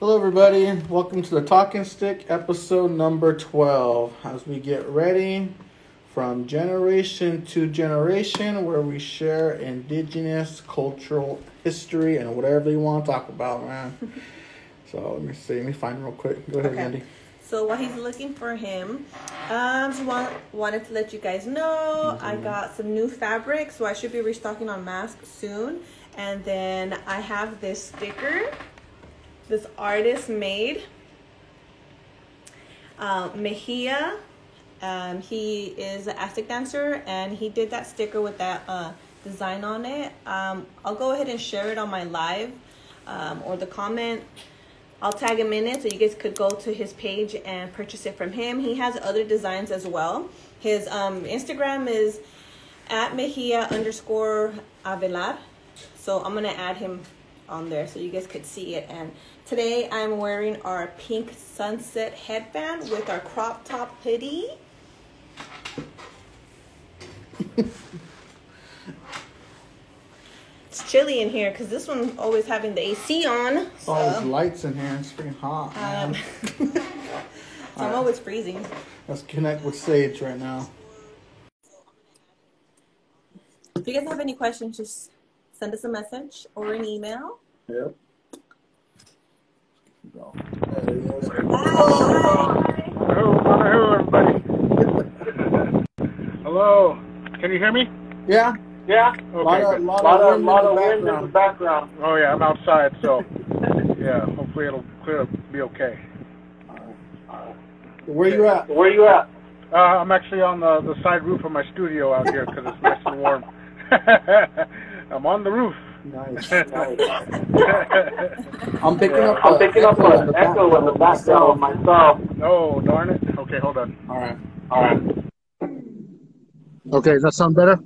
Hello, everybody. Welcome to the Talking Stick episode number 12. As we get ready from generation to generation, where we share indigenous cultural history and whatever you want to talk about, man. so let me see. Let me find real quick. Go ahead, Okay. Andy. So while he's looking for him, um, just want, wanted to let you guys know I got some new fabric, so I should be restocking on masks soon. And then I have this sticker, this artist made, uh, Mejia. Um, he is an Aztec dancer, and he did that sticker with that uh, design on it. Um, I'll go ahead and share it on my live um, or the comment. I'll tag him in it so you guys could go to his page and purchase it from him. He has other designs as well. His um, Instagram is at Mejia underscore Avelar. So I'm gonna add him on there so you guys could see it. And today I'm wearing our pink sunset headband with our crop top hoodie. it's chilly in here because this one's always having the AC on. So, All these lights in here. It's freaking hot, um, so I'm always freezing. Let's connect with Sage right now. If you guys have any questions, just send us a message or an email. Yep. Go. There. Hello, hello, everybody. hello. Can you hear me? Yeah. Yeah. Okay. Lot of- good. lot lot of of, wind in lot the of wind in the background. background. Oh yeah, I'm outside, so yeah. Hopefully it'll clear, be okay. Where you at? Where you at? Uh, I'm actually on the the side roof of my studio out here because it's nice and warm. I'm on the roof. Nice. nice. I'm picking up. I'm picking up echo in an echo in the background of myself. Oh darn it! Okay, hold on. All right. All right. Okay, does that sound better?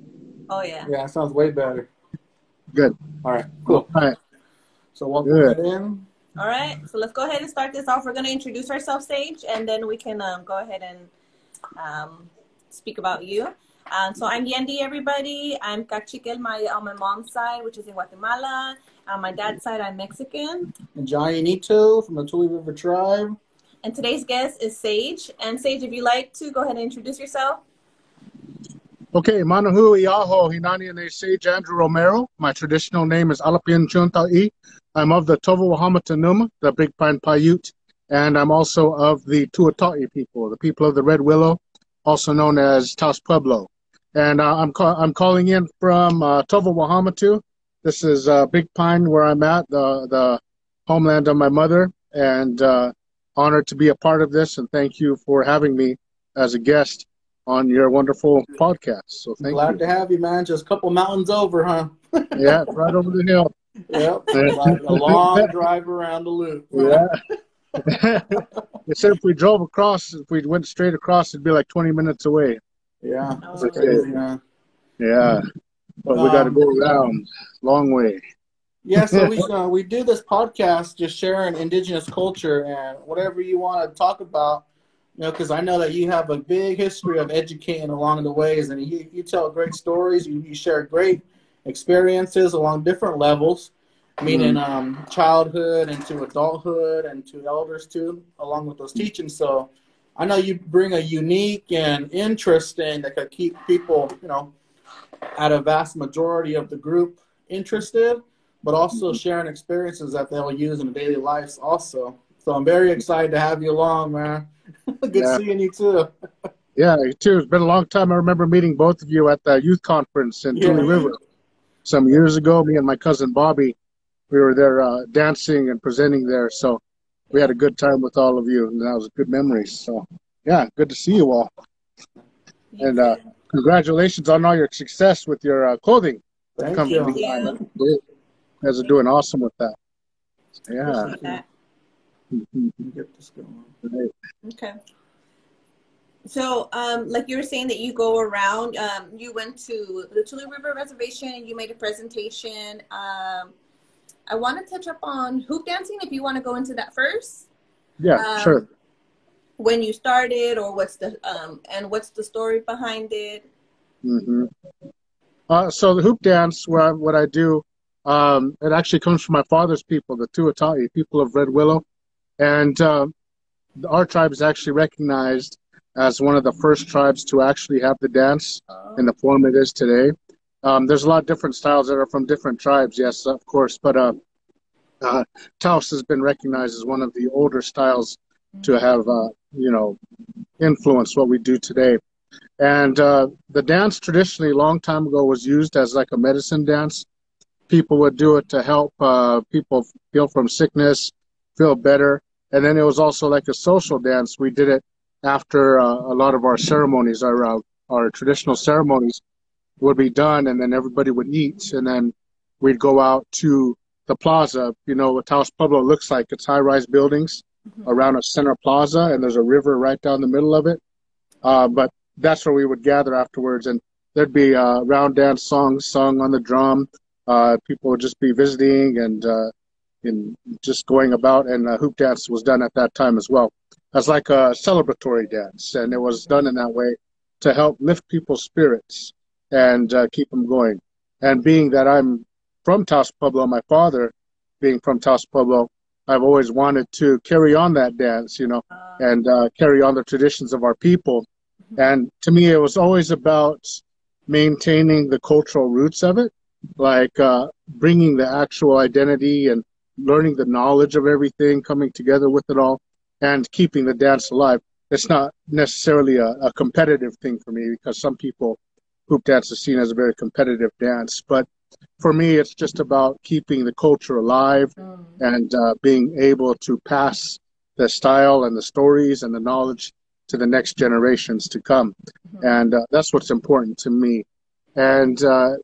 Oh yeah. Yeah, that sounds way better. Good. All right. Cool. All right. So welcome Good. in. All right. So let's go ahead and start this off. We're gonna introduce ourselves, Sage, and then we can um, go ahead and um, speak about you. Um, so I'm Yendi, everybody. I'm Cachiquel my, on my mom's side, which is in Guatemala. On my dad's side, I'm Mexican. And Johnny from the Tule River Tribe. And today's guest is Sage. And Sage, if you like to, go ahead and introduce yourself. Okay, Manahu Iaho Hinani and Sage Andrew Romero. My traditional name is Alapian Chunta'i. I'm of the Tovo Wahamatanuma, the Big Pine Paiute, and I'm also of the Tuata'i people, the people of the Red Willow, also known as Taos Pueblo. And uh, I'm I'm calling in from uh, Tovo Wahamatu. This is uh, Big Pine where I'm at, the the homeland of my mother, and uh, honored to be a part of this. And thank you for having me as a guest on your wonderful podcast. So thank you. Glad you. to have you, man. Just a couple mountains over, huh? Yeah, right over the hill. Yep. Like a long drive around the loop. Yeah. they said if we drove across, if we went straight across, it'd be like 20 minutes away. Yeah. It's Oh. crazy, man. Yeah. But we got to Um, go around. Long way. Yeah, so we uh, we do this podcast just sharing indigenous culture and whatever you want to talk about, you know, because I know that you have a big history of educating along the ways, and you, you tell great stories. You, you share great experiences along different levels, meaning um, childhood and to adulthood and to elders too, along with those teachings. So I know you bring a unique and interesting that could keep people, you know, at a vast majority of the group interested but also sharing experiences that they'll use in their daily lives also. So I'm very excited to have you along, man. Good Yeah. seeing you too. Yeah, you too. It's been a long time. I remember meeting both of you at the youth conference in Yeah. Tule River some years ago. Me and my cousin Bobby, we were there uh, dancing and presenting there. So we had a good time with all of you, and that was good memories. So yeah, good to see you all. And uh, congratulations on all your success with your uh, clothing. Thank company. you. Yeah. You guys are doing awesome with that. So, yeah. That. Get this going. Great. Okay. So, um, like you were saying that you go around, um, you went to the Tule River Reservation and you made a presentation. Um, I want to touch up on hoop dancing if you want to go into that first. Yeah, Um, sure. When you started, or what's the um, and what's the story behind it? hmm Uh, so the hoop dance, what I, what I do, um, it actually comes from my father's people, the Tuata'i people of Red Willow. And uh, our tribe is actually recognized as one of the first tribes to actually have the dance in the form it is today. Um, there's a lot of different styles that are from different tribes, yes, of course, but uh, uh, Taos has been recognized as one of the older styles to have, uh, you know, influenced what we do today. And uh, the dance traditionally, a long time ago, was used as like a medicine dance. People would do it to help uh, people heal from sickness, feel better. And then it was also like a social dance. We did it after uh, a lot of our ceremonies, our uh, our traditional ceremonies would be done, and then everybody would eat, and then we'd go out to the plaza. You know what Taos Pueblo looks like? It's high-rise buildings mm-hmm. around a center plaza, and there's a river right down the middle of it. Uh, but that's where we would gather afterwards, and there'd be uh, round dance songs sung on the drum. Uh, people would just be visiting and uh, and just going about, and uh, hoop dance was done at that time as well as like a celebratory dance, and it was done in that way to help lift people's spirits and uh, keep them going. And being that I'm from Taos Pueblo, my father being from Taos Pueblo, I've always wanted to carry on that dance, you know, and uh, carry on the traditions of our people. Mm-hmm. And to me, it was always about maintaining the cultural roots of it, like uh, bringing the actual identity and learning the knowledge of everything, coming together with it all, and keeping the dance alive. It's not necessarily a, a competitive thing for me because some people hoop dance is seen as a very competitive dance, but for me, it's just about keeping the culture alive mm. and uh, being able to pass the style and the stories and the knowledge to the next generations to come. Mm-hmm. And uh, that's what's important to me. And uh,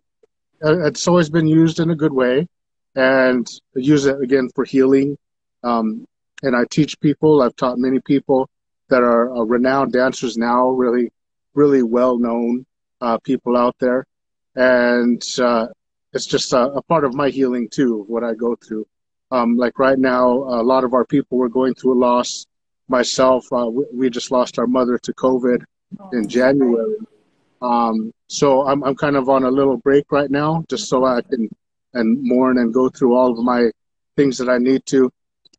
it's always been used in a good way and use it again for healing. Um, and I teach people. I've taught many people that are uh, renowned dancers now, really, really well known uh, people out there, and uh, it's just a, a, part of my healing too. What I go through, um, like right now, a lot of our people were going through a loss. Myself, uh, we, we, just lost our mother to COVID oh, in January. Um, so I'm I'm kind of on a little break right now, just so I can and mourn and go through all of my things that I need to.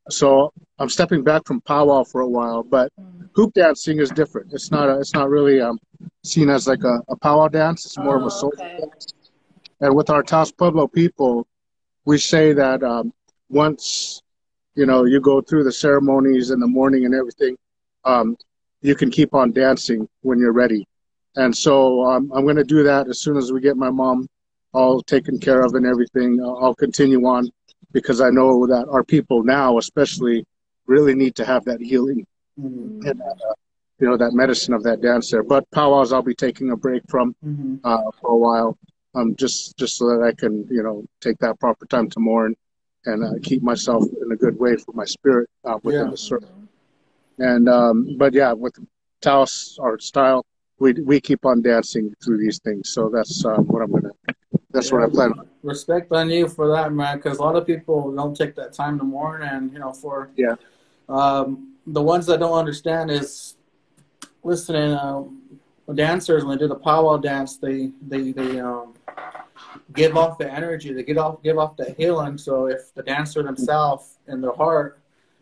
So I'm stepping back from powwow for a while, but hoop dancing is different. It's not a, it's not really um, seen as like a, a powwow dance. It's more oh, of a oh, social okay. dance. And with our Taos Pueblo people, we say that um, once you know you go through the ceremonies in the morning and everything, um, you can keep on dancing when you're ready. And so um, I'm going to do that as soon as we get my mom all taken care of and everything. I'll continue on because I know that our people now, especially, really need to have that healing mm-hmm. and uh, you know that medicine of that dance there. But powwows, I'll be taking a break from mm-hmm. uh, for a while, um, just just so that I can you know take that proper time to mourn and uh, keep myself in a good way for my spirit uh, within yeah. the circle. And um, but yeah, with Taos art style, we we keep on dancing through these things. So that's um, what I'm gonna that's yeah, what I plan on. Respect on you for that, man, because a lot of people don't take that time to mourn, and you know, for yeah, um, the ones that don't understand is listening. Uh, dancers when they do the powwow dance, they they they um, give off the energy, they get off give off the healing. So if the dancer themselves in their heart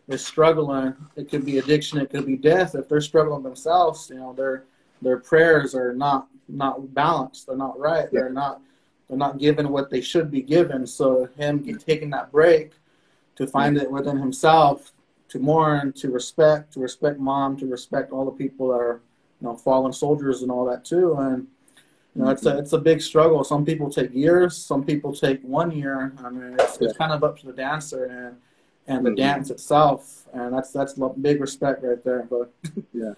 is struggling, it could be addiction, it could be death. If they're struggling themselves, you know, their their prayers are not not balanced. They're not right. They're not they're not given what they should be given. So him taking that break to find it within himself, to mourn, to respect, to respect mom, to respect all the people that are, you know, fallen soldiers and all that too. And you know, it's a it's a big struggle. Some people take years. Some people take one year. I mean, it's, it's kind of up to the dancer and and the mm-hmm. dance itself. And that's that's big respect right there. But yeah,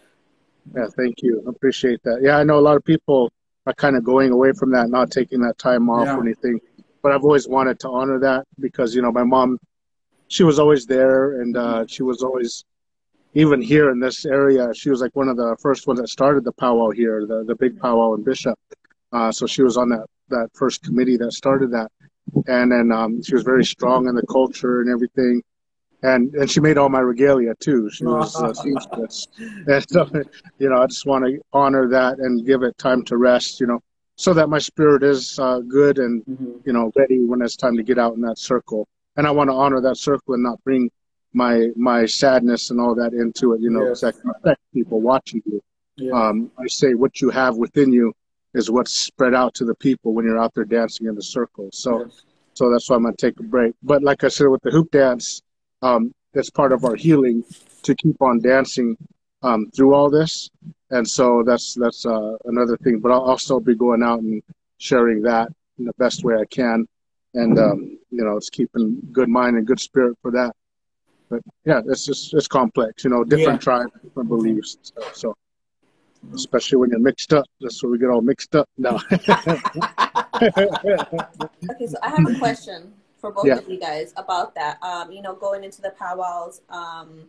yeah, thank you. I appreciate that. Yeah, I know a lot of people are kind of going away from that, not taking that time off yeah. or anything. But I've always wanted to honor that because you know my mom, she was always there, and uh, she was always, even here in this area, she was like one of the first ones that started the powwow here, the the big powwow in Bishop. Uh, so she was on that that first committee that started that, and then um, she was very strong in the culture and everything and and she made all my regalia too. She was uh, seamstress, and so you know I just want to honor that and give it time to rest. You know, so that my spirit is uh, good and mm-hmm. you know ready when it's time to get out in that circle. And I want to honor that circle and not bring my my sadness and all that into it. You know, yes. that can affect people watching you. Yeah. Um, I say what you have within you is what's spread out to the people when you're out there dancing in the circle. So, yes. so that's why I'm gonna take a break. But like I said, with the hoop dance, um, it's part of our healing to keep on dancing um, through all this, and so that's that's uh, another thing. But I'll, still be going out and sharing that in the best way I can, and um, you know, it's keeping good mind and good spirit for that. But yeah, it's just it's complex, you know, different yeah. tribes, different beliefs, stuff, so especially when you're mixed up. That's where we get all mixed up now. okay, so I have a question for both yeah. of you guys about that. Um, you know, going into the powwows um,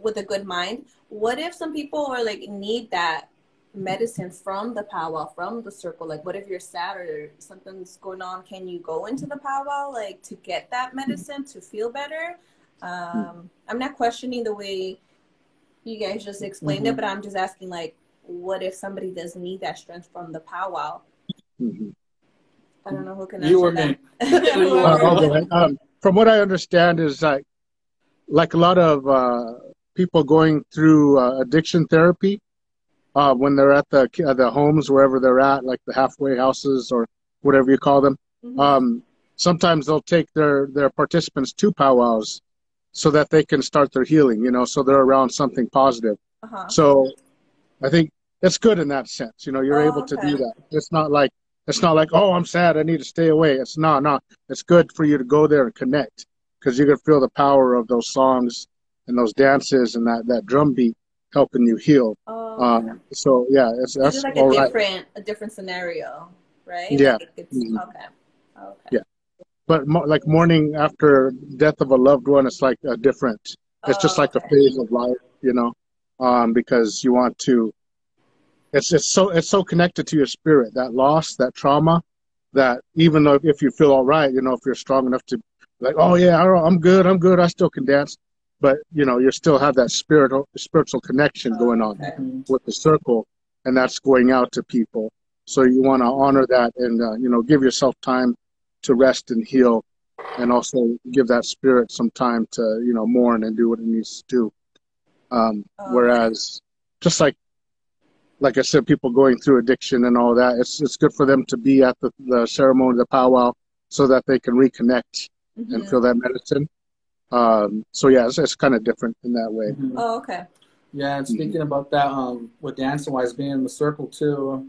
with a good mind. What if some people are like need that medicine from the powwow, from the circle? Like, what if you're sad or something's going on? Can you go into the powwow like to get that medicine to feel better? Um, I'm not questioning the way you guys just explained mm-hmm. it, but I'm just asking like, what if somebody does need that strength from the powwow? Mm-hmm. I don't know who can you or me. uh, um, from what I understand is like, like a lot of uh, people going through uh, addiction therapy, uh, when they're at the uh, the homes wherever they're at, like the halfway houses or whatever you call them. Mm-hmm. Um, sometimes they'll take their their participants to powwows so that they can start their healing. You know, so they're around something positive. Uh-huh. So I think it's good in that sense. You know, you're oh, able okay. to do that. It's not like it's not like oh I'm sad I need to stay away. It's not not. It's good for you to go there and connect because you can feel the power of those songs and those dances and that that drum beat helping you heal. Oh, um, so yeah, it's that's it's like a different a different scenario, right? Yeah. Like mm-hmm. Okay. Okay. Yeah. But mo- like mourning after death of a loved one, it's like a different. It's oh, just like okay. a phase of life, you know, um, because you want to. It's it's so it's so connected to your spirit that loss, that trauma, that even though if you feel all right, you know, if you're strong enough to, like, oh yeah, I'm good, I'm good, I still can dance but you know you still have that spiritual spiritual connection going on okay. with the circle and that's going out to people so you want to honor that and uh, you know give yourself time to rest and heal and also give that spirit some time to you know mourn and do what it needs to do um, whereas just like like I said, people going through addiction and all that, it's it's good for them to be at the, the ceremony, the powwow, so that they can reconnect mm-hmm. and feel that medicine. Um, so yeah, it's, it's kind of different in that way. Mm-hmm. Oh, okay. Yeah, and speaking mm-hmm. about that, um, with dancing wise being in the circle too,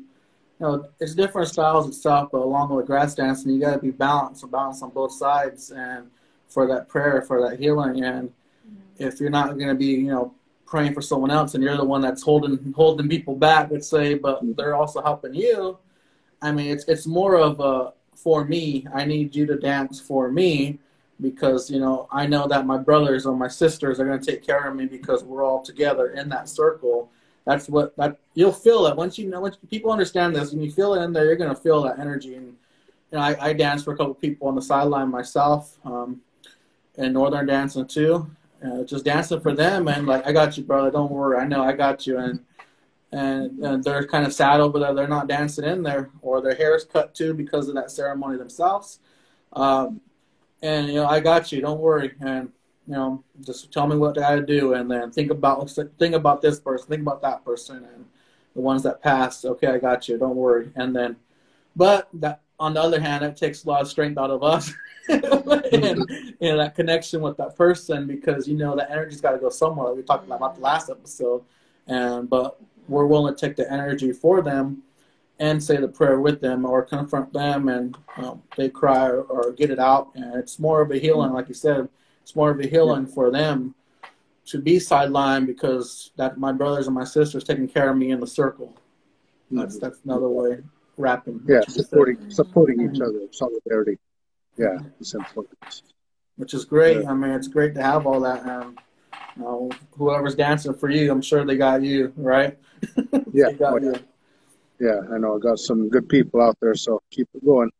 you know, it's different styles itself, but along with grass dancing, you got to be balanced, balanced on both sides, and for that prayer, for that healing. And mm-hmm. if you're not going to be, you know, praying for someone else, and you're the one that's holding holding people back, let's say, but mm-hmm. they're also helping you. I mean, it's it's more of a for me. I need you to dance for me because you know I know that my brothers or my sisters are going to take care of me because we're all together in that circle. That's what that you'll feel it once you know once people understand this and you feel it in there, you're going to feel that energy. And you know, I, I danced for a couple people on the sideline myself, um, and northern dancing too, uh, just dancing for them and like I got you, brother. Don't worry, I know I got you. And and, and they're kind of sad over there. They're not dancing in there, or their hair is cut too because of that ceremony themselves. Um, and you know I got you. Don't worry, and you know just tell me what I do, and then think about think about this person, think about that person, and the ones that passed. Okay, I got you. Don't worry, and then, but that on the other hand, it takes a lot of strength out of us. and you know that connection with that person because you know that energy's got to go somewhere. We talked about the last episode, and but we're willing to take the energy for them and say the prayer with them or confront them and um, they cry or, or, get it out. And it's more of a healing, like you said, it's more of a healing for them to be sidelined because that my brothers and my sisters taking care of me in the circle. That's that's another way wrapping. Yeah, supporting supporting each other, solidarity. Yeah, it's important. Which is great. Yeah. I mean, it's great to have all that. Um, you know, whoever's dancing for you, I'm sure they got you, right? Yeah. got oh, you yeah, I know. I got some good people out there, so keep it going.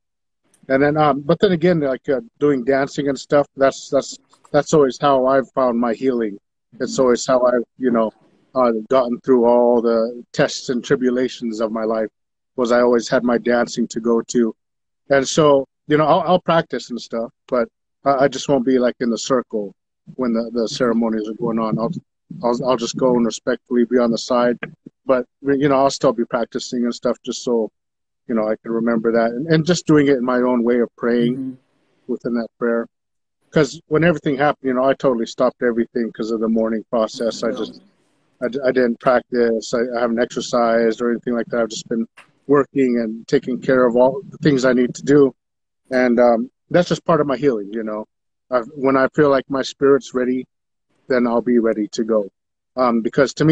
And then, um, but then again, like uh, doing dancing and stuff. That's that's that's always how I've found my healing. It's always how I've you know uh, gotten through all the tests and tribulations of my life. Was I always had my dancing to go to, and so you know I'll, I'll practice and stuff, but I, I just won't be like in the circle when the, the ceremonies are going on. I'll, I'll I'll just go and respectfully be on the side, but you know I'll still be practicing and stuff just so you know I can remember that and, and just doing it in my own way of praying mm-hmm. within that prayer. Because when everything happened, you know, I totally stopped everything because of the mourning process. I just I, I didn't practice. I, I haven't exercised or anything like that. I've just been working and taking care of all the things I need to do, and um, that's just part of my healing. You know, I've, when I feel like my spirit's ready, then I'll be ready to go. Um, because to me,